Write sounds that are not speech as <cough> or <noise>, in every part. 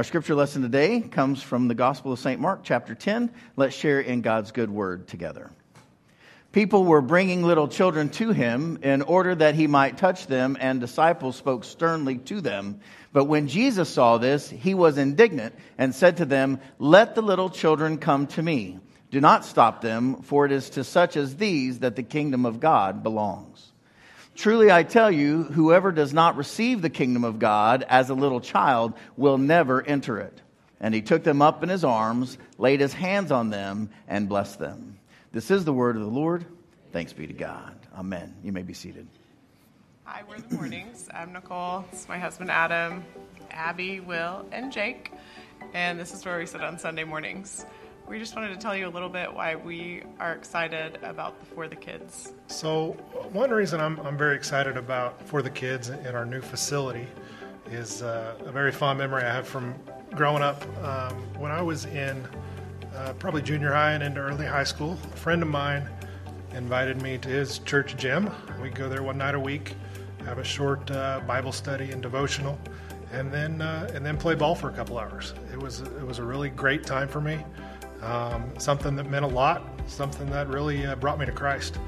Our scripture lesson today comes from the Gospel of St. Mark, chapter 10. Let's share in God's good word together. People were bringing little children to him in order that he might touch them, and disciples spoke sternly to them. But when Jesus saw this, he was indignant and said to them, Let the little children come to me. Do not stop them, for it is to such as these that the kingdom of God belongs. Truly I tell you, whoever does not receive the kingdom of God as a little child will never enter it. And he took them up in his arms, laid his hands on them, and blessed them. This is the word of the Lord. Thanks be to God. Amen. You may be seated. Hi, we're the mornings. I'm Nicole. This is my husband Adam, Abby, Will, and Jake. And this is where we sit on Sunday mornings. We just wanted to tell you a little bit why we are excited about For the Kids. So, one reason I'm, I'm very excited about For the Kids in our new facility is uh, a very fond memory I have from growing up. Um, when I was in uh, probably junior high and into early high school, a friend of mine invited me to his church gym. We'd go there one night a week, have a short uh, Bible study and devotional, and then uh, and then play ball for a couple hours. It was it was a really great time for me. Um, something that meant a lot, something that really uh, brought me to Christ.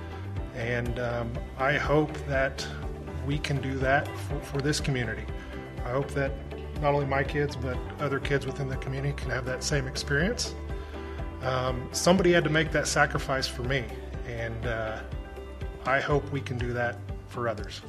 And um, I hope that we can do that for, for this community. I hope that not only my kids, but other kids within the community can have that same experience. Um, somebody had to make that sacrifice for me, and uh, I hope we can do that for others.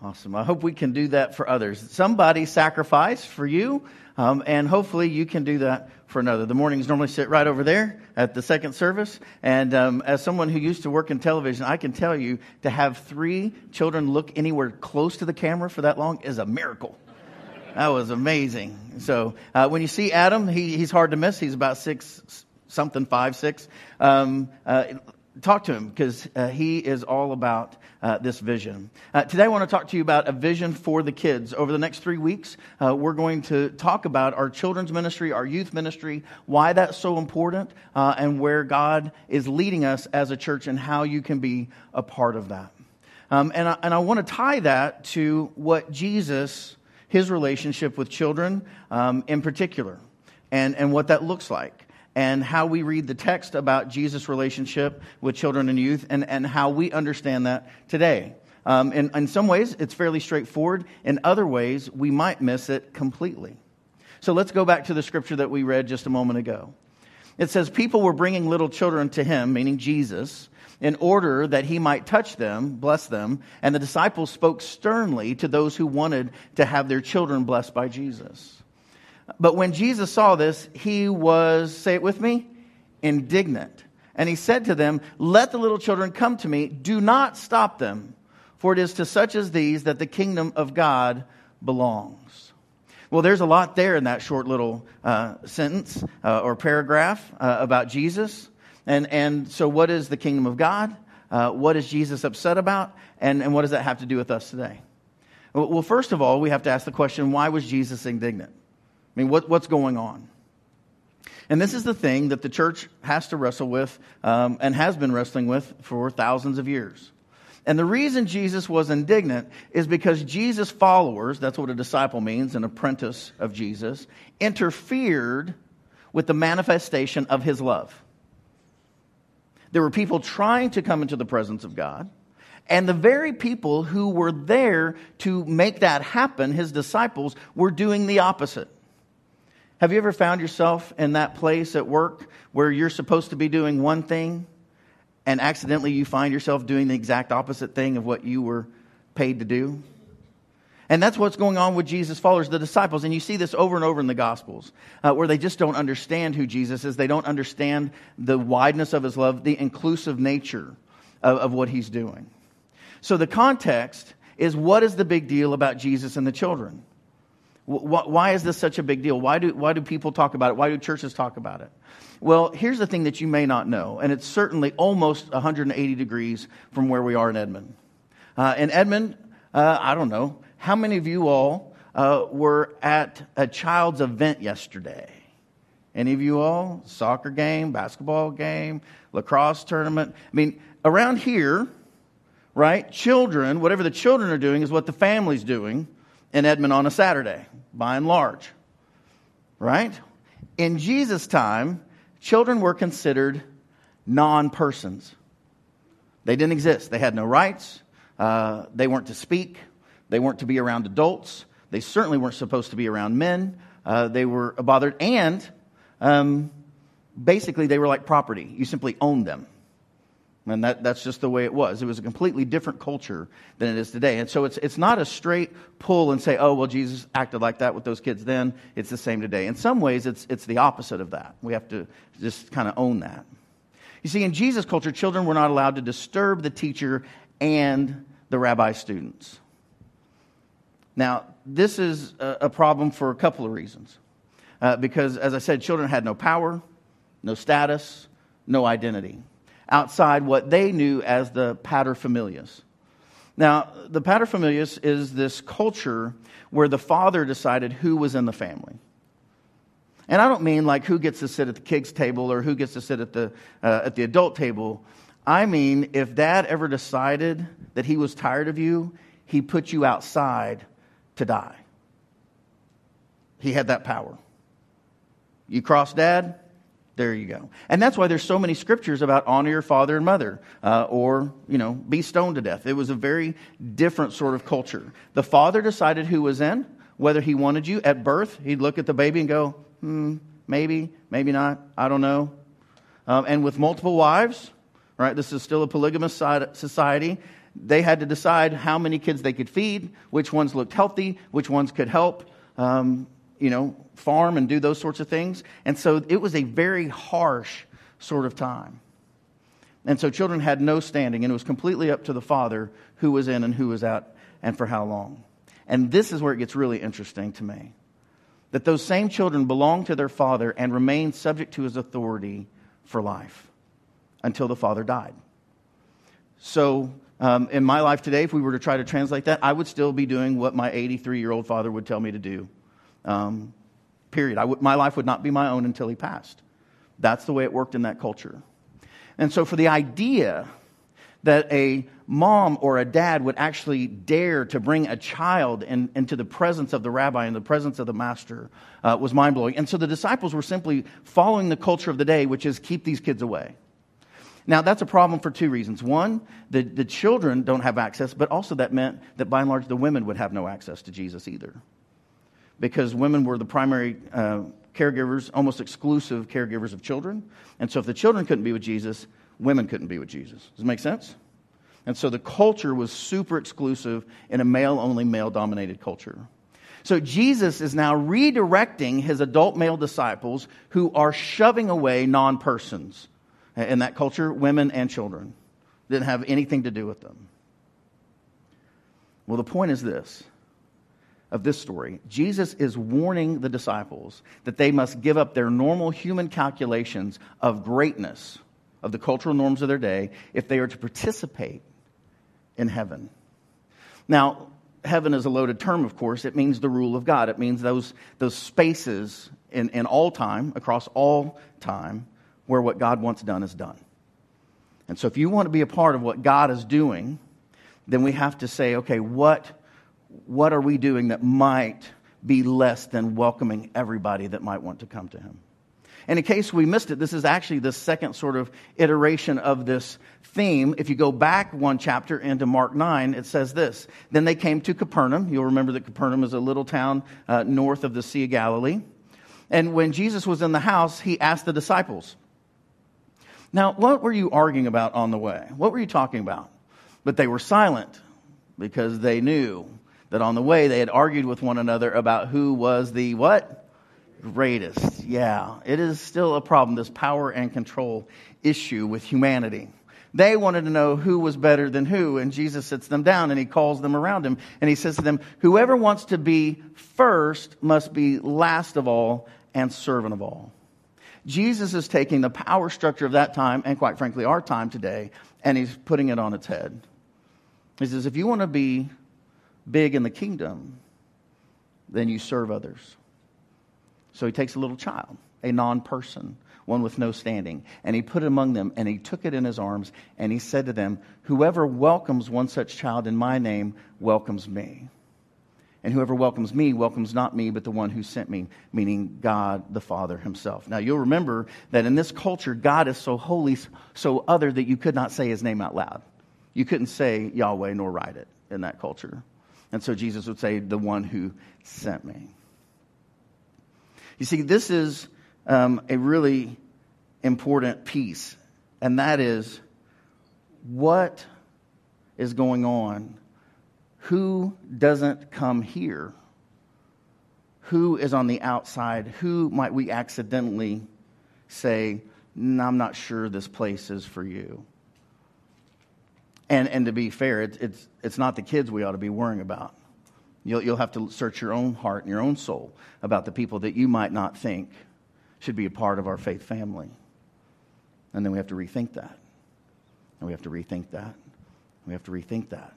Awesome. I hope we can do that for others. Somebody sacrificed for you, um, and hopefully you can do that for another. The mornings normally sit right over there at the second service. And um, as someone who used to work in television, I can tell you to have three children look anywhere close to the camera for that long is a miracle. That was amazing. So uh, when you see Adam, he, he's hard to miss. He's about six something, five, six. Um, uh, talk to him because uh, he is all about uh, this vision. Uh, today, I want to talk to you about a vision for the kids. Over the next three weeks, uh, we're going to talk about our children's ministry, our youth ministry, why that's so important, uh, and where God is leading us as a church and how you can be a part of that. Um, and, I, and I want to tie that to what Jesus, his relationship with children um, in particular, and, and what that looks like and how we read the text about Jesus' relationship with children and youth and, and how we understand that today. Um, in, in some ways, it's fairly straightforward. In other ways, we might miss it completely. So let's go back to the scripture that we read just a moment ago. It says, People were bringing little children to him, meaning Jesus, in order that he might touch them, bless them, and the disciples spoke sternly to those who wanted to have their children blessed by Jesus. But when Jesus saw this, he was, say it with me, indignant. And he said to them, Let the little children come to me. Do not stop them, for it is to such as these that the kingdom of God belongs. Well, there's a lot there in that short little uh, sentence uh, or paragraph uh, about Jesus. And, and so, what is the kingdom of God? Uh, what is Jesus upset about? And, and what does that have to do with us today? Well, first of all, we have to ask the question why was Jesus indignant? I mean, what, what's going on? And this is the thing that the church has to wrestle with um, and has been wrestling with for thousands of years. And the reason Jesus was indignant is because Jesus' followers, that's what a disciple means, an apprentice of Jesus, interfered with the manifestation of his love. There were people trying to come into the presence of God, and the very people who were there to make that happen, his disciples, were doing the opposite. Have you ever found yourself in that place at work where you're supposed to be doing one thing and accidentally you find yourself doing the exact opposite thing of what you were paid to do? And that's what's going on with Jesus' followers, the disciples. And you see this over and over in the Gospels, uh, where they just don't understand who Jesus is. They don't understand the wideness of his love, the inclusive nature of, of what he's doing. So the context is what is the big deal about Jesus and the children? Why is this such a big deal? Why do, why do people talk about it? Why do churches talk about it? Well, here's the thing that you may not know, and it's certainly almost 180 degrees from where we are in Edmond. Uh, in Edmond, uh, I don't know, how many of you all uh, were at a child's event yesterday? Any of you all? Soccer game, basketball game, lacrosse tournament? I mean, around here, right, children, whatever the children are doing is what the family's doing in Edmond on a Saturday, by and large. Right? In Jesus' time, children were considered non persons. They didn't exist. They had no rights. Uh, they weren't to speak. They weren't to be around adults. They certainly weren't supposed to be around men. Uh, they were bothered. And um, basically, they were like property. You simply owned them. And that, that's just the way it was. It was a completely different culture than it is today. And so it's, it's not a straight pull and say, oh, well, Jesus acted like that with those kids then. It's the same today. In some ways, it's, it's the opposite of that. We have to just kind of own that. You see, in Jesus' culture, children were not allowed to disturb the teacher and the rabbi students. Now, this is a, problem for a couple of reasons. Uh, because, as I said, children had no power, no status, no identity outside what they knew as the paterfamilias. Now, the paterfamilias is this culture where the father decided who was in the family. And I don't mean like who gets to sit at the kids' table or who gets to sit at the, uh, at the adult table. I mean, if dad ever decided that he was tired of you, he put you outside to die. He had that power. You cross dad, there you go. And that's why there's so many scriptures about honor your father and mother uh, or, you know, be stoned to death. It was a very different sort of culture. The father decided who was in, whether he wanted you at birth. He'd look at the baby and go, hmm, maybe, maybe not, I don't know. Um, and with multiple wives, right, this is still a polygamous society. They had to decide how many kids they could feed, which ones looked healthy, which ones could help. Um, you know, farm and do those sorts of things. And so it was a very harsh sort of time. And so children had no standing, and it was completely up to the father who was in and who was out and for how long. And this is where it gets really interesting to me that those same children belong to their father and remain subject to his authority for life until the father died. So, um, in my life today, if we were to try to translate that, I would still be doing what my 83 year old father would tell me to do um, period. my life would not be my own until he passed. That's the way it worked in that culture. And so, for the idea that a mom or a dad would actually dare to bring a child in, into the presence of the rabbi and the presence of the master uh, was mind blowing. And so the disciples were simply following the culture of the day, which is keep these kids away. Now, that's a problem for two reasons. One, the, the children don't have access, but also that meant that by and large the women would have no access to Jesus either because women were the primary uh, caregivers, almost exclusive caregivers of children. And so if the children couldn't be with Jesus, women couldn't be with Jesus. Does it make sense? And so the culture was super exclusive in a male only, male dominated culture. So Jesus is now redirecting his adult male disciples who are shoving away non persons in that culture, women and children. Didn't have anything to do with them. Well, the point is this of this story, Jesus is warning the disciples that they must give up their normal human calculations of greatness, of the cultural norms of their day, if they are to participate in heaven. Now, heaven is a loaded term, of course. It means the rule of God, it means those, those spaces in, in all time, across all time, where what God wants done is done. And so, if you want to be a part of what God is doing, then we have to say, okay, what what are we doing that might be less than welcoming everybody that might want to come to him? And in case we missed it, this is actually the second sort of iteration of this theme. If you go back one chapter into Mark 9, it says this Then they came to Capernaum. You'll remember that Capernaum is a little town uh, north of the Sea of Galilee. And when Jesus was in the house, he asked the disciples, Now, what were you arguing about on the way? What were you talking about? But they were silent because they knew that on the way they had argued with one another about who was the what? Greatest. Yeah, it is still a problem, this power and control issue with humanity. They wanted to know who was better than who, and Jesus sits them down and he calls them around him and he says to them, Whoever wants to be first must be last of all and servant of all. Jesus is taking the power structure of that time, and quite frankly, our time today, and he's putting it on its head. He says, If you want to be big in the kingdom, then you serve others. So he takes a little child, a non person, one with no standing, and he put it among them, and he took it in his arms, and he said to them, Whoever welcomes one such child in my name welcomes me. And whoever welcomes me welcomes not me, but the one who sent me, meaning God the Father himself. Now, you'll remember that in this culture, God is so holy, so other that you could not say his name out loud. You couldn't say Yahweh nor write it in that culture. And so Jesus would say, the one who sent me. You see, this is um, a really important piece, and that is what is going on who doesn't come here? Who is on the outside? Who might we accidentally say, no, I'm not sure this place is for you? And, and to be fair, it's, it's, it's not the kids we ought to be worrying about. You'll, you'll have to search your own heart and your own soul about the people that you might not think should be a part of our faith family. And then we have to rethink that. And we have to rethink that. We have to rethink that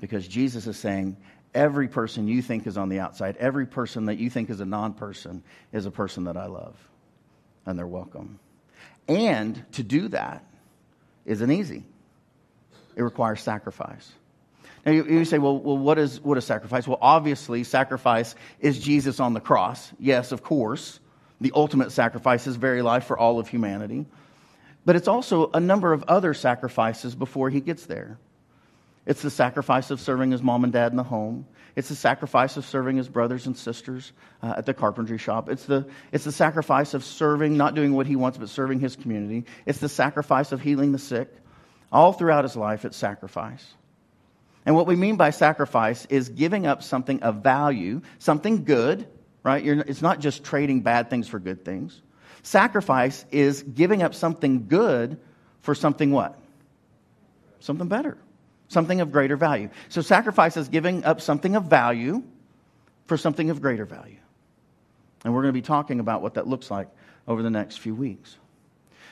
because Jesus is saying every person you think is on the outside, every person that you think is a non person, is a person that I love, and they're welcome. And to do that isn't easy, it requires sacrifice. Now, you, you say, well, well what, is, what is sacrifice? Well, obviously, sacrifice is Jesus on the cross. Yes, of course. The ultimate sacrifice is very life for all of humanity. But it's also a number of other sacrifices before he gets there. It's the sacrifice of serving his mom and dad in the home. It's the sacrifice of serving his brothers and sisters uh, at the carpentry shop. It's the, it's the sacrifice of serving, not doing what he wants, but serving his community. It's the sacrifice of healing the sick. All throughout his life, it's sacrifice. And what we mean by sacrifice is giving up something of value, something good, right? You're, it's not just trading bad things for good things. Sacrifice is giving up something good for something what? Something better something of greater value. So sacrifice is giving up something of value for something of greater value. And we're going to be talking about what that looks like over the next few weeks.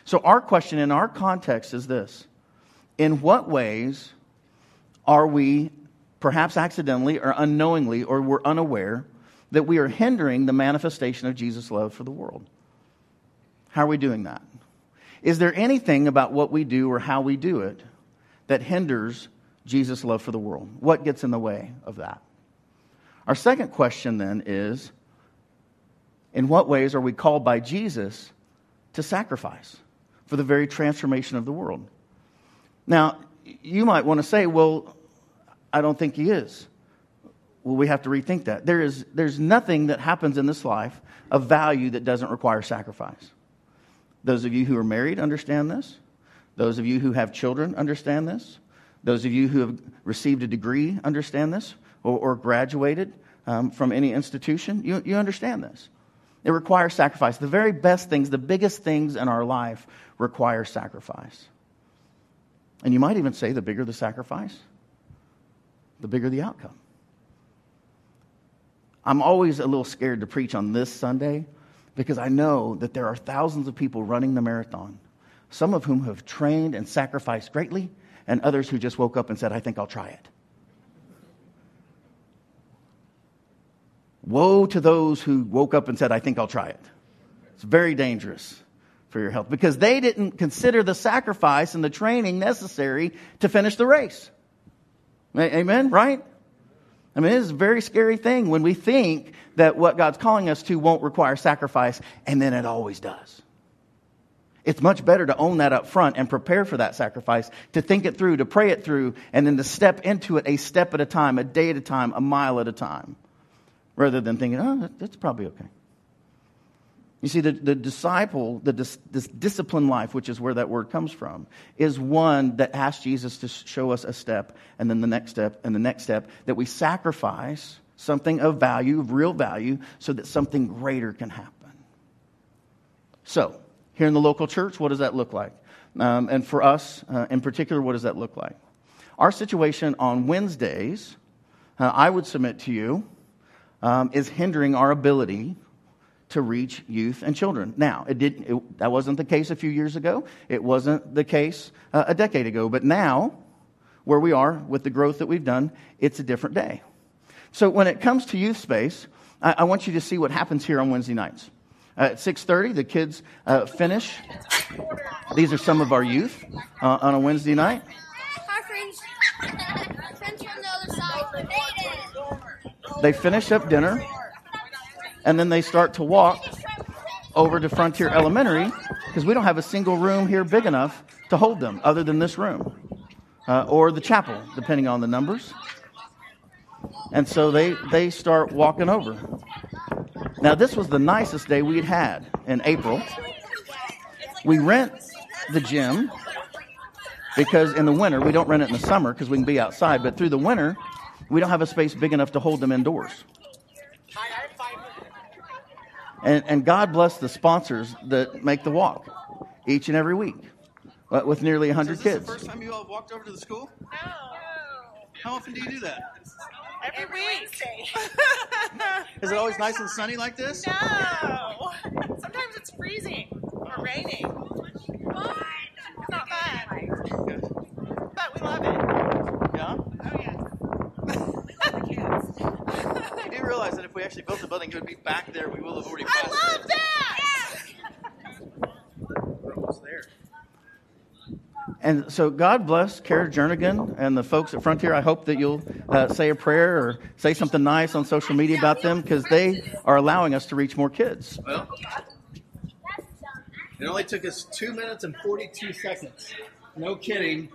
So, our question in our context is this In what ways are we, perhaps accidentally or unknowingly, or we're unaware, that we are hindering the manifestation of Jesus' love for the world? How are we doing that? Is there anything about what we do or how we do it that hinders Jesus' love for the world? What gets in the way of that? Our second question then is In what ways are we called by Jesus to sacrifice for the very transformation of the world? Now, you might want to say, Well, I don't think he is. Well, we have to rethink that. There is, there's nothing that happens in this life of value that doesn't require sacrifice. Those of you who are married understand this. Those of you who have children understand this. Those of you who have received a degree understand this, or, or graduated um, from any institution, you, you understand this. It requires sacrifice. The very best things, the biggest things in our life require sacrifice. And you might even say the bigger the sacrifice, the bigger the outcome. I'm always a little scared to preach on this Sunday because I know that there are thousands of people running the marathon, some of whom have trained and sacrificed greatly, and others who just woke up and said, I think I'll try it. Woe to those who woke up and said, I think I'll try it. It's very dangerous for your health because they didn't consider the sacrifice and the training necessary to finish the race. Amen? Right? I mean, it is a very scary thing when we think that what God's calling us to won't require sacrifice, and then it always does. It's much better to own that up front and prepare for that sacrifice, to think it through, to pray it through, and then to step into it a step at a time, a day at a time, a mile at a time, rather than thinking, oh, that's probably okay. You see, the, the disciple, the dis, this disciplined life, which is where that word comes from, is one that asks Jesus to show us a step, and then the next step, and the next step, that we sacrifice something of value, of real value, so that something greater can happen. So, here in the local church, what does that look like? Um, and for us uh, in particular, what does that look like? Our situation on Wednesdays, uh, I would submit to you, um, is hindering our ability to reach youth and children. Now, it did, it, that wasn't the case a few years ago. It wasn't the case uh, a decade ago. But now, where we are with the growth that we've done, it's a different day. So when it comes to youth space, I, I want you to see what happens here on Wednesday nights. At 6.30, the kids uh, finish. These are some of our youth uh, on a Wednesday night. Hi, friends. Friends from the other side. they finish up dinner, and then they start to walk over to Frontier Elementary because we don't have a single room here big enough to hold them other than this room uh, or the chapel, depending on the numbers. And so they, they start walking over. Now, this was the nicest day we'd had in April. We rent the gym because in the winter, we don't rent it in the summer because we can be outside, but through the winter, we don't have a space big enough to hold them indoors. And, and God bless the sponsors that make the walk each and every week with nearly 100 so kids. the first time you all walked over to the school? No. How often do you do that? Every, Every Wednesday. <laughs> Is it always nice and sunny like this? No. Sometimes it's freezing or raining. It's not bad. But we love it. Yeah? Oh, yes. <laughs> <laughs> You do realize that if we actually built the building, it would be back there. We will have already I love it. that! We're almost there. And so God bless Kara Jernigan and the folks at Frontier. I hope that you'll uh, say a prayer or say something nice on social media about them because they are allowing us to reach more kids. Well, it only took us two minutes and 42 seconds. No kidding.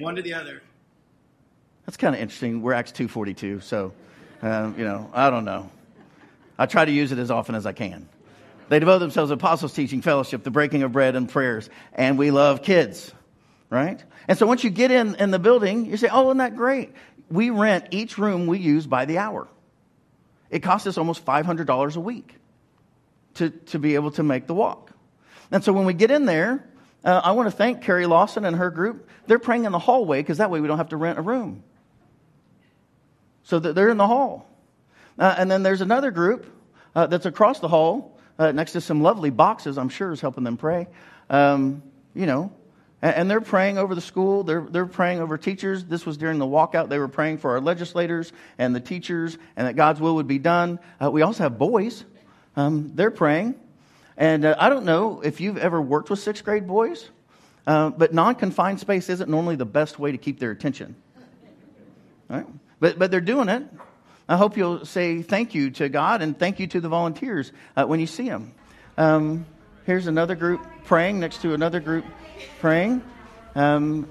One to the other. That's kind of interesting. We're Acts 242, so, um, you know, I don't know. I try to use it as often as I can. They devote themselves to apostles' teaching, fellowship, the breaking of bread, and prayers. And we love kids, right? And so once you get in, in the building, you say, oh, isn't that great? We rent each room we use by the hour. It costs us almost $500 a week to, to be able to make the walk. And so when we get in there, uh, I want to thank Carrie Lawson and her group. They're praying in the hallway because that way we don't have to rent a room. So that they're in the hall. Uh, and then there's another group uh, that's across the hall uh, next to some lovely boxes, I'm sure is helping them pray. Um, you know, and, and, they're praying over the school. They're, they're praying over teachers. This was during the walkout. They were praying for our legislators and the teachers and that God's will would be done. Uh, we also have boys. Um, they're praying. And uh, I don't know if you've ever worked with sixth grade boys, uh, but non confined space isn't normally the best way to keep their attention. Right? But, but they're doing it. I hope you'll say thank you to God and thank you to the volunteers uh, when you see them. Um, here's another group praying next to another group praying. Um,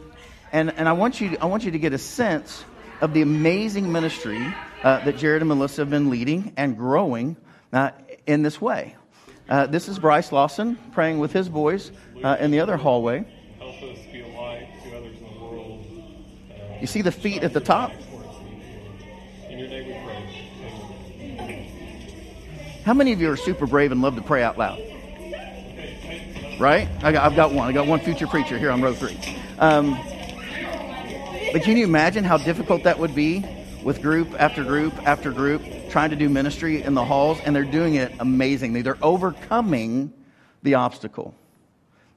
and, and I, want you, I want you to get a sense of the amazing ministry uh, that Jared and Melissa have been leading and growing uh, in this way. Uh, this is Bryce Lawson praying with his boys uh, in the other hallway. Help us be a light to others in the world. You see the feet at the top? In your name we pray. How many of you are super brave and love to pray out loud? Right? I I've got one. I got one future preacher here on row three. Um, but can you imagine how difficult that would be with group after group after group trying to do ministry in the halls? And they're doing it amazingly. They're overcoming the obstacle.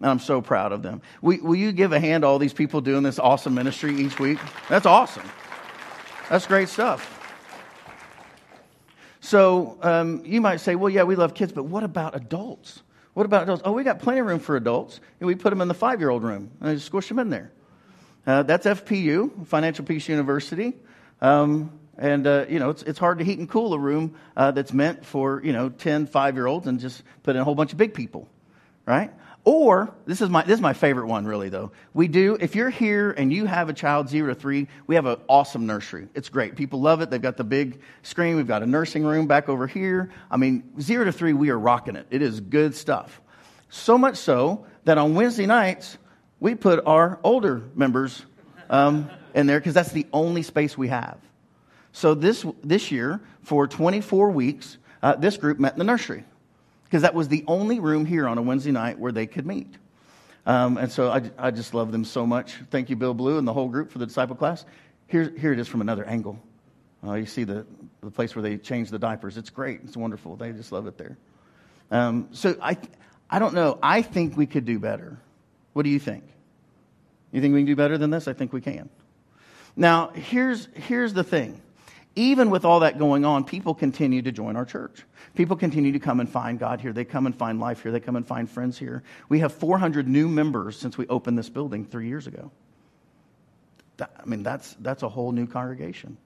And I'm so proud of them. Will you give a hand to all these people doing this awesome ministry each week? That's awesome. That's great stuff. So um, you might say, well, yeah, we love kids, but what about adults? What about adults? Oh, we got plenty of room for adults. And we put them in the five year old room and just squish them in there. Uh, that's FPU, Financial Peace University. Um, and, uh, you know, it's, it's hard to heat and cool a room uh, that's meant for, you know, 10 five year olds and just put in a whole bunch of big people, right? Or this is my this is my favorite one really though. We do if you're here and you have a child zero to three, we have an awesome nursery. It's great. People love it. They've got the big screen. We've got a nursing room back over here. I mean, zero to three, we are rocking it. It is good stuff. So much so that on Wednesday nights we put our older members um, in there because that's the only space we have. So this this year for 24 weeks, uh, this group met in the nursery because that was the only room here on a Wednesday night where they could meet. Um, and so I, I just love them so much. Thank you, Bill Blue, and the whole group for the disciple class. Here, here it is from another angle. Uh, you see the, the place where they change the diapers. It's great. It's wonderful. They just love it there. Um, so I, I don't know. I think we could do better. What do you think? You think we can do better than this? I think we can. Now, here's, here's the thing. Even with all that going on, people continue to join our church. People continue to come and find God here. They come and find life here. They come and find friends here. We have 400 new members since we opened this building three years ago. I mean, that's, that's a whole new congregation.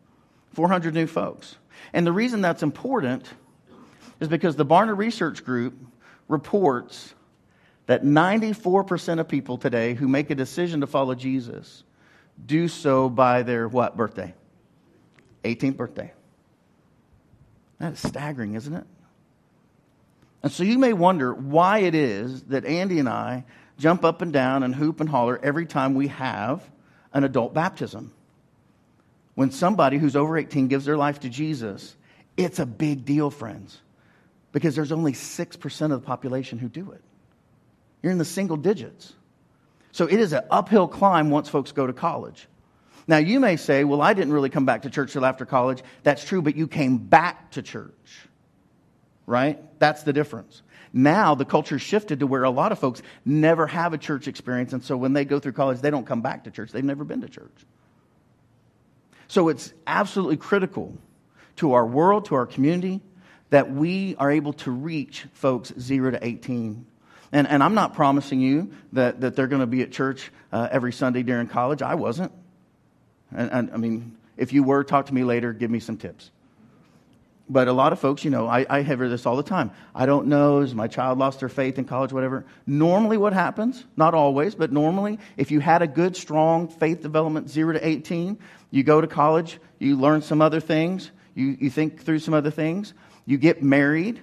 400 new folks. And the reason that's important is because the Barna Research Group reports that 94% of people today who make a decision to follow Jesus do so by their what birthday? 18th birthday. That is staggering, isn't it? And so you may wonder why it is that Andy and I jump up and down and hoop and holler every time we have an adult baptism. When somebody who's over 18 gives their life to Jesus, it's a big deal, friends, because there's only 6% of the population who do it. You're in the single digits. So it is an uphill climb once folks go to college. Now, you may say, well, I didn't really come back to church till after college. That's true, but you came back to church, right? That's the difference. Now the culture shifted to where a lot of folks never have a church experience, and so when they go through college, they don't come back to church. They've never been to church. So it's absolutely critical to our world, to our community, that we are able to reach folks 0 to 18. And, and I'm not promising you that, that they're going to be at church uh, every Sunday during college. I wasn't. And, and, I mean, if you were, talk to me later, give me some tips. But a lot of folks, you know, I, I hear this all the time. I don't know, is my child lost their faith in college, whatever. Normally, what happens, not always, but normally, if you had a good, strong faith development, 0 to 18, you go to college, you learn some other things, you, you think through some other things, you get married,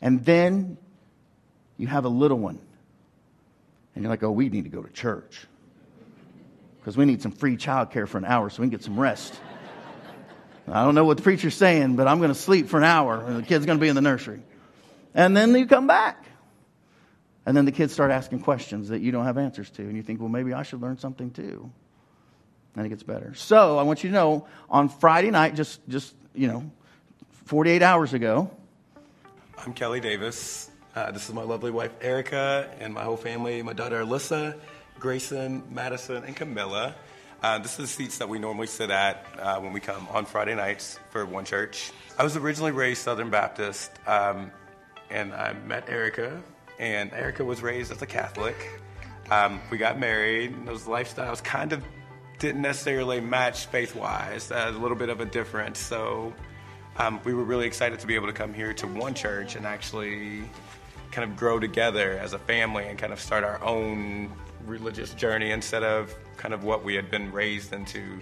and then you have a little one. And you're like, oh, we need to go to church because we need some free childcare for an hour so we can get some rest. I don't know what the preacher's saying, but I'm going to sleep for an hour and the kid's going to be in the nursery. And then you come back. And then the kids start asking questions that you don't have answers to. And you think, well, maybe I should learn something too. And it gets better. So I want you to know on Friday night, just, just you know, 48 hours ago. I'm Kelly Davis. Uh, this is my lovely wife, Erica, and my whole family my daughter, Alyssa, Grayson, Madison, and Camilla. Uh, this is the seats that we normally sit at uh, when we come on Friday nights for One Church. I was originally raised Southern Baptist, um, and I met Erica, and Erica was raised as a Catholic. Um, we got married, and those lifestyles kind of didn't necessarily match faith wise, uh, a little bit of a difference. So um, we were really excited to be able to come here to One Church and actually kind of grow together as a family and kind of start our own religious journey instead of kind of what we had been raised into.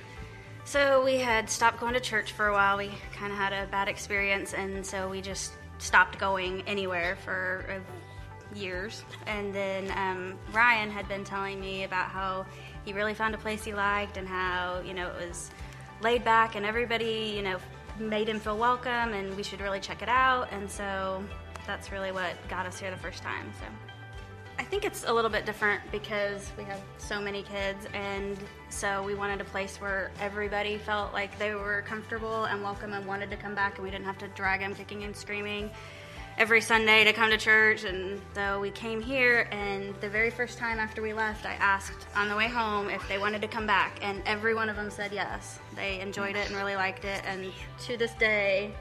So we had stopped going to church for a while. We kind of had a bad experience, and so we just stopped going anywhere for uh, years. And then um, Ryan had been telling me about how he really found a place he liked and how you know it was laid back and everybody you know made him feel welcome and we should really check it out. And so that's really what got us here the first time. So. I think it's a little bit different because we have so many kids, and so we wanted a place where everybody felt like they were comfortable and welcome and wanted to come back, and we didn't have to drag them kicking and screaming every Sunday to come to church. And so we came here, and the very first time after we left, I asked on the way home if they wanted to come back, and every one of them said yes. They enjoyed it and really liked it, and to this day,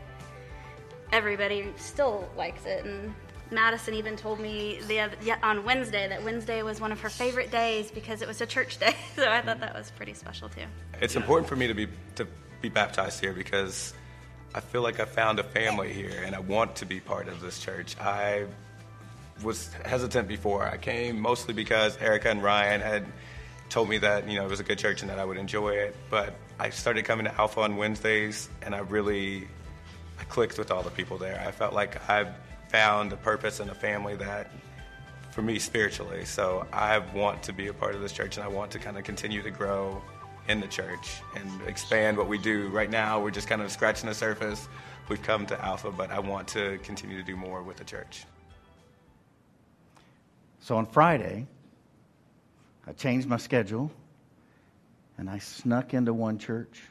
everybody still likes it and Madison even told me the other, on Wednesday that Wednesday was one of her favorite days because it was a church day. <laughs> So I thought that was pretty special too. It's important for me to be to be baptized here because I feel like I found a family here and I want to be part of this church. I was hesitant before I came mostly because Erica and Ryan had told me that you know it was a good church and that I would enjoy it. But I started coming to Alpha on Wednesdays and I really I clicked with all the people there. I felt like I found a purpose and a family that for me spiritually. So I want to be a part of this church and I want to kind of continue to grow in the church and expand what we do. Right now, we're just kind of scratching the surface. We've come to Alpha, but I want to continue to do more with the church. So on Friday, I changed my schedule and I snuck into one church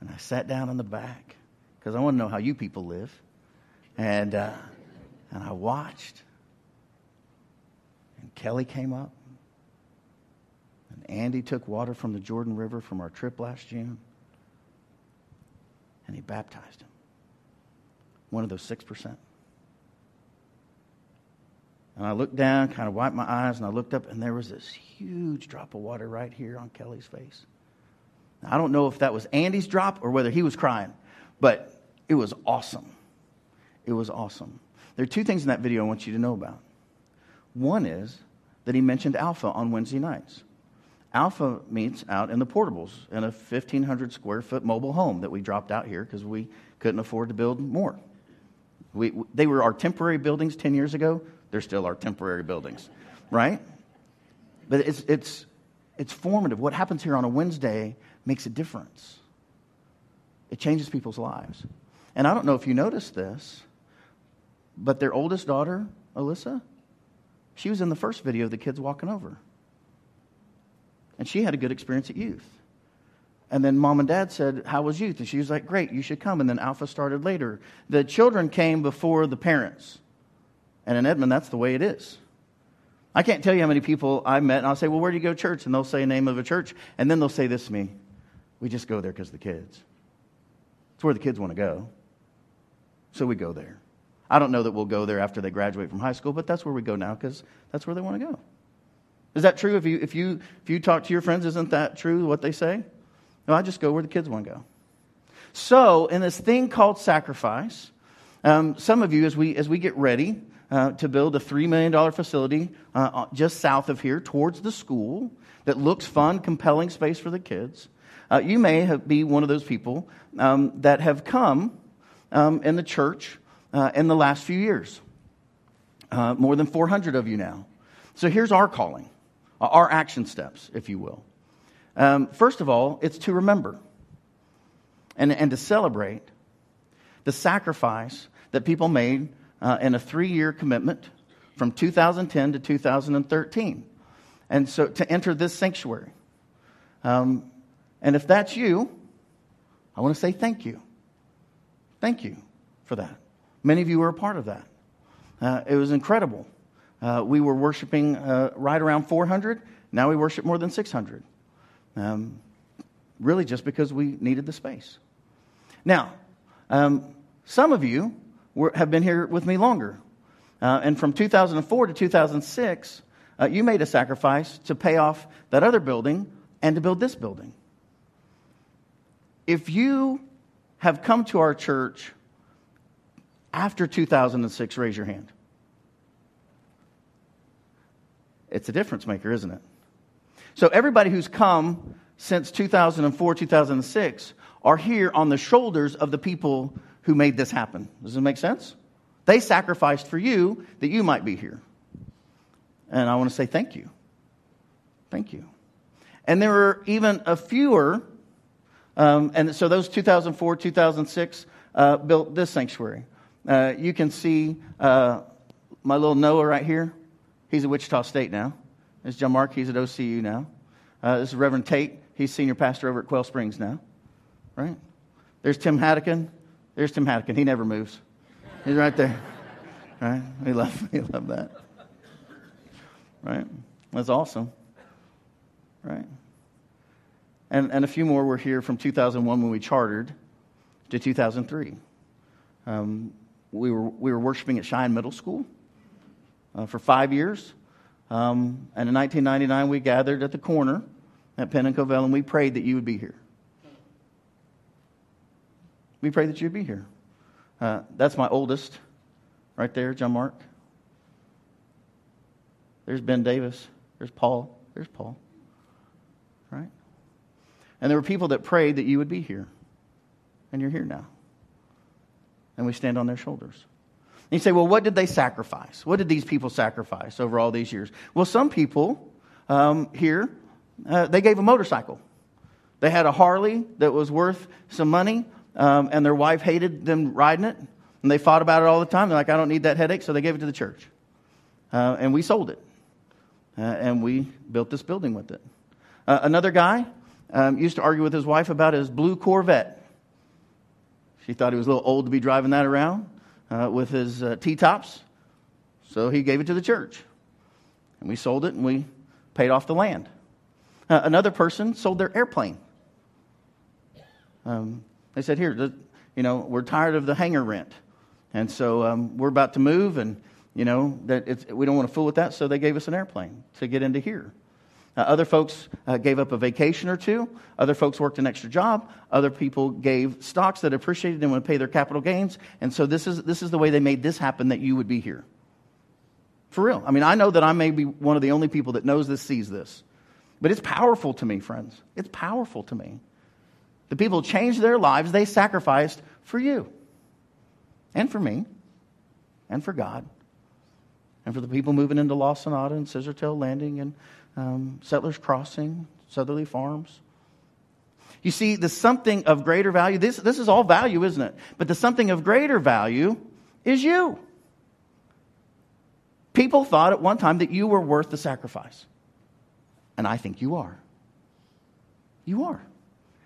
and I sat down in the back because I want to know how you people live. And uh, and I watched. And Kelly came up. And Andy took water from the Jordan River from our trip last June. And he baptized him. One of those 6%. And I looked down, kind of wiped my eyes, and I looked up, and there was this huge drop of water right here on Kelly's face. I don't know if that was Andy's drop or whether he was crying, but it was awesome. It was awesome. There are two things in that video I want you to know about. One is that he mentioned Alpha on Wednesday nights. Alpha meets out in the portables in a 1,500 square foot mobile home that we dropped out here because we couldn't afford to build more. We, they were our temporary buildings 10 years ago. They're still our temporary buildings, right? But it's, it's, it's formative. What happens here on a Wednesday makes a difference. It changes people's lives. And I don't know if you noticed this, but their oldest daughter, Alyssa, she was in the first video of the kids walking over. And she had a good experience at youth. And then mom and dad said, How was youth? And she was like, Great, you should come. And then Alpha started later. The children came before the parents. And in Edmond, that's the way it is. I can't tell you how many people I met, and I'll say, Well, where do you go to church? And they'll say name of a church. And then they'll say this to me We just go there because the kids. It's where the kids want to go. So we go there. I don't know that we'll go there after they graduate from high school, but that's where we go now because that's where they want to go. Is that true? If you, if, you, if you talk to your friends, isn't that true what they say? No, I just go where the kids want to go. So, in this thing called sacrifice, um, some of you, as we, as we get ready uh, to build a $3 million facility uh, uh, just south of here towards the school that looks fun, compelling space for the kids, uh, you may have, be one of those people um, that have come um, in the church uh, in the last few years. Uh, more than 400 of you now. So here's our calling, uh, our action steps, if you will. Um, first of all, it's to remember and, and to celebrate the sacrifice that people made uh, in a three year commitment from 2010 to 2013. And so to enter this sanctuary. Um, and if that's you, I want to say thank you. Thank you for that. Many of you were a part of that. Uh, it was incredible. Uh, we were worshiping uh, right around 400. Now we worship more than 600. Um, really, just because we needed the space. Now, um, some of you were, have been here with me longer. Uh, and from 2004 to 2006, uh, you made a sacrifice to pay off that other building and to build this building. If you have come to our church after 2006, raise your hand. It's a difference maker, isn't it? So, everybody who's come since 2004, 2006 are here on the shoulders of the people who made this happen. Does it make sense? They sacrificed for you that you might be here. And I want to say thank you. Thank you. And there were even a fewer, um, and so those 2004, 2006 uh, built this sanctuary. Uh, you can see uh, my little Noah right here. He's at Wichita State now. There's John Mark. He's at OCU now. Uh, this is Reverend Tate. He's senior pastor over at Quail Springs now. Right? There's Tim Haddikin. There's Tim Haddikin. He never moves. He's right there. Right? We love, <laughs> we love that. Right? That's awesome. Right? And, and a few more were here from 2001 when we chartered to 2003. Um, we were, we were worshiping at Cheyenne Middle School uh, for five years. Um, and in 1999, we gathered at the corner at Penn and Covell, and we prayed that you would be here. We prayed that you'd be here. Uh, that's my oldest, right there, John Mark. There's Ben Davis. There's Paul. There's Paul. Right? And there were people that prayed that you would be here. And you're here now and we stand on their shoulders. And you say, well, what did they sacrifice? What did these people sacrifice over all these years? Well, some people um, here, uh, they gave a motorcycle. They had a Harley that was worth some money, um, and their wife hated them riding it, and they fought about it all the time. They're like, I don't need that headache, so they gave it to the church. Uh, and we sold it, uh, and we built this building with it. Uh, another guy um, used to argue with his wife about his blue Corvette. She thought he was a little old to be driving that around uh, with his uh, T tops. So he gave it to the church. And we sold it and we paid off the land. Uh, another person sold their airplane. Um, they said, Here, you know, we're tired of the hangar rent. And so um, we're about to move, and, you know, that we don't want to fool with that, so they gave us an airplane to get into here. Uh, other folks uh, gave up a vacation or two. Other folks worked an extra job. Other people gave stocks that appreciated and would pay their capital gains. And so this is, this is the way they made this happen that you would be here. For real. I mean, I know that I may be one of the only people that knows this, sees this. But it's powerful to me, friends. It's powerful to me. The people changed their lives, they sacrificed for you and for me and for God and for the people moving into La Sonata and Scissortail Landing and um, Settlers Crossing, Southerly Farms. You see, the something of greater value, this, this is all value, isn't it? But the something of greater value is you. People thought at one time that you were worth the sacrifice. And I think you are. You are.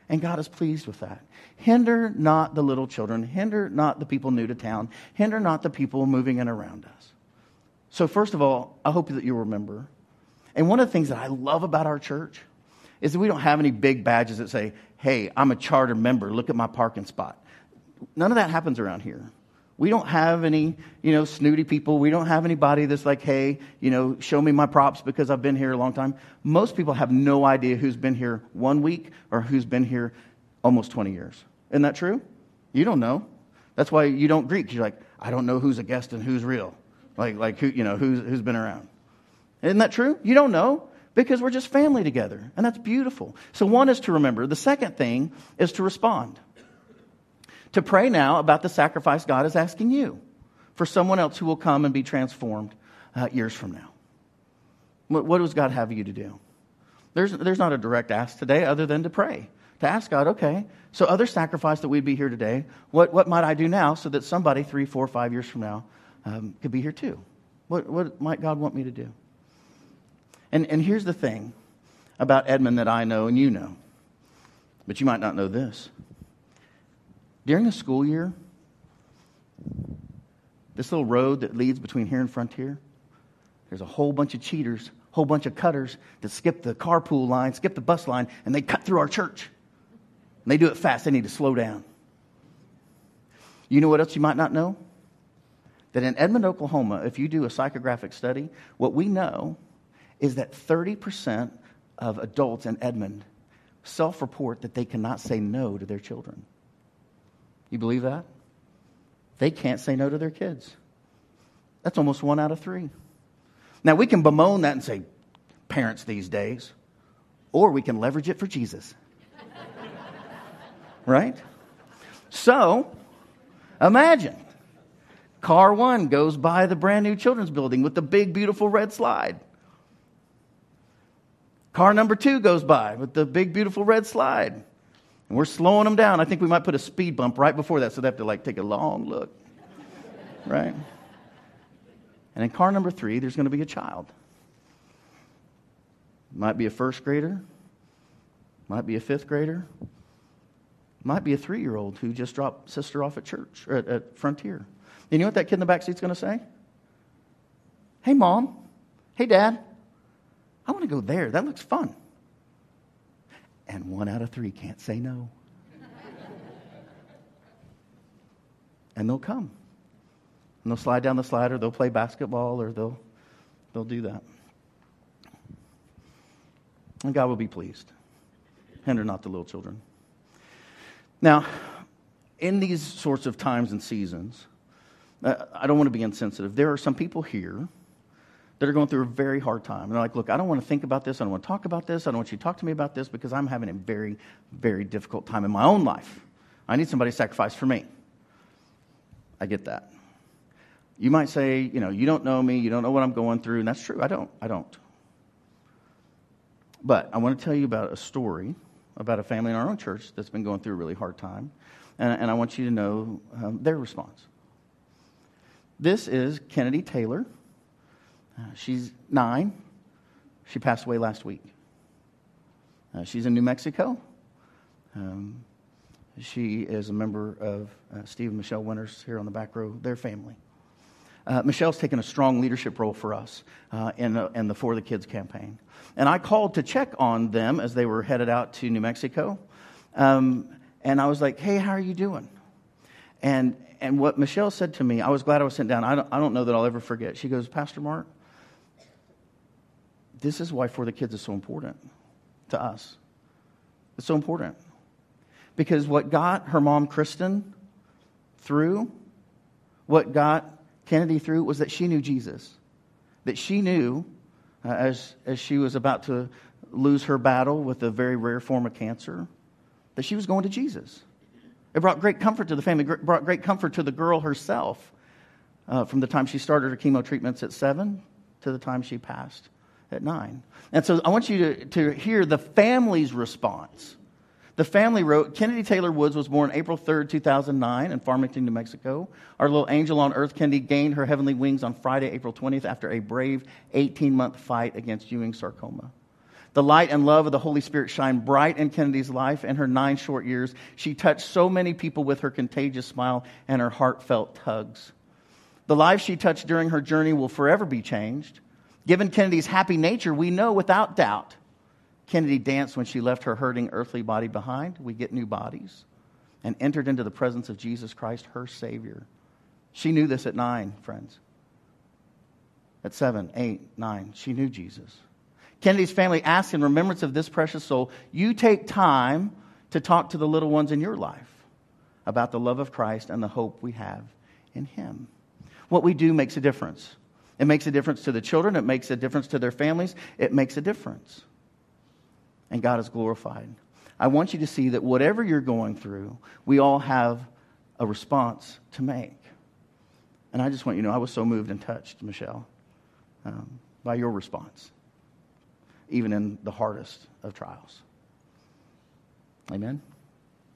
And God is pleased with that. Hinder not the little children. Hinder not the people new to town. Hinder not the people moving in around us. So, first of all, I hope that you remember. And one of the things that I love about our church is that we don't have any big badges that say, hey, I'm a charter member. Look at my parking spot. None of that happens around here. We don't have any, you know, snooty people. We don't have anybody that's like, hey, you know, show me my props because I've been here a long time. Most people have no idea who's been here one week or who's been here almost 20 years. Isn't that true? You don't know. That's why you don't greet. You're like, I don't know who's a guest and who's real. Like, like who, you know, who's, who's been around. Isn't that true? You don't know because we're just family together. And that's beautiful. So one is to remember. The second thing is to respond to pray now about the sacrifice God is asking you for someone else who will come and be transformed uh, years from now. What, what, does God have you to do? There's, there's not a direct ask today other than to pray. To ask God, okay, so other sacrifice that we'd be here today, what, what might I do now so that somebody three, four, five years from now um, could be here too? What, what might God want me to do? And, and here's the thing about Edmond that I know and you know, but you might not know this. During the school year, this little road that leads between here and Frontier, there's a whole bunch of cheaters, a whole bunch of cutters that skip the carpool line, skip the bus line, and they cut through our church. And they do it fast. They need to slow down. You know what else you might not know? That in Edmond, Oklahoma, if you do a psychographic study, what we know is that 30% of adults in Edmond self report that they cannot say no to their children. You believe that? They can't say no to their kids. That's almost one out of three. Now, we can bemoan that and say, parents these days, or we can leverage it for Jesus. <laughs> right? So, imagine car one goes by the brand new children's building with the big, beautiful red slide. Car number two goes by with the big, beautiful red slide. And we're slowing them down. I think we might put a speed bump right before that so they have to like take a long look. <laughs> right? And in car number three, there's going to be a child. Might be a first grader, might be a fifth grader, might be a three year old who just dropped sister off at church or at, at Frontier. You know what that kid in the back seat's going to say? Hey, mom. Hey, dad. I want to go there. That looks fun and one out of three can't say no. and they'll come. And they'll slide down the slide, or they'll play basketball, or they'll, they'll do that. And God will be pleased. Hinder not the little children. Now, in these sorts of times and seasons, uh, I don't want to be insensitive. There are some people here that are going through a very hard time. And they're like, look, I don't want to think about this. I don't want to talk about this. I don't want you to talk to me about this because I'm having a very, very difficult time in my own life. I need somebody to sacrifice for me. I get that. You might say, you know, you don't know me, you don't know what I'm going through, and that's true. I don't. I don't. But I want to tell you about a story about a family in our own church that's been going through a really hard time, and, and I want you to know um, their response. This is Kennedy Taylor. Uh, she's nine. She passed away last week. Uh, she's in New Mexico. Um, she is a member of uh, Steve and Michelle Winters here on the back row, their family. Uh, Michelle's taken a strong leadership role for us uh, in, the, in the For the Kids campaign. And I called to check on them as they were headed out to New Mexico. Um, and I was like, hey, how are you doing? And, and what Michelle said to me, I was glad I was sent down. I don't, I don't know that I'll ever forget. She goes, Pastor Mark, this is why For the Kids is so important to us. It's so important. Because what got her mom, Kristen, through, what got Kennedy through, was that she knew Jesus. That she knew, uh, as, as she was about to lose her battle with a very rare form of cancer, that she was going to Jesus. It brought great comfort to the family, brought great comfort to the girl herself uh, from the time she started her chemo treatments at seven to the time she passed at nine. And so I want you to, to hear the family's response. The family wrote Kennedy Taylor Woods was born April 3rd, 2009, in Farmington, New Mexico. Our little angel on earth, Kennedy, gained her heavenly wings on Friday, April 20th, after a brave 18 month fight against Ewing sarcoma. The light and love of the Holy Spirit shine bright in Kennedy's life. In her nine short years, she touched so many people with her contagious smile and her heartfelt tugs. The lives she touched during her journey will forever be changed. Given Kennedy's happy nature, we know without doubt Kennedy danced when she left her hurting earthly body behind. We get new bodies and entered into the presence of Jesus Christ, her Savior. She knew this at nine, friends. At seven, eight, nine, she knew Jesus. Kennedy's family asked in remembrance of this precious soul, you take time to talk to the little ones in your life about the love of Christ and the hope we have in Him. What we do makes a difference. It makes a difference to the children, it makes a difference to their families, it makes a difference. And God is glorified. I want you to see that whatever you're going through, we all have a response to make. And I just want you to know I was so moved and touched, Michelle, um, by your response even in the hardest of trials. Amen.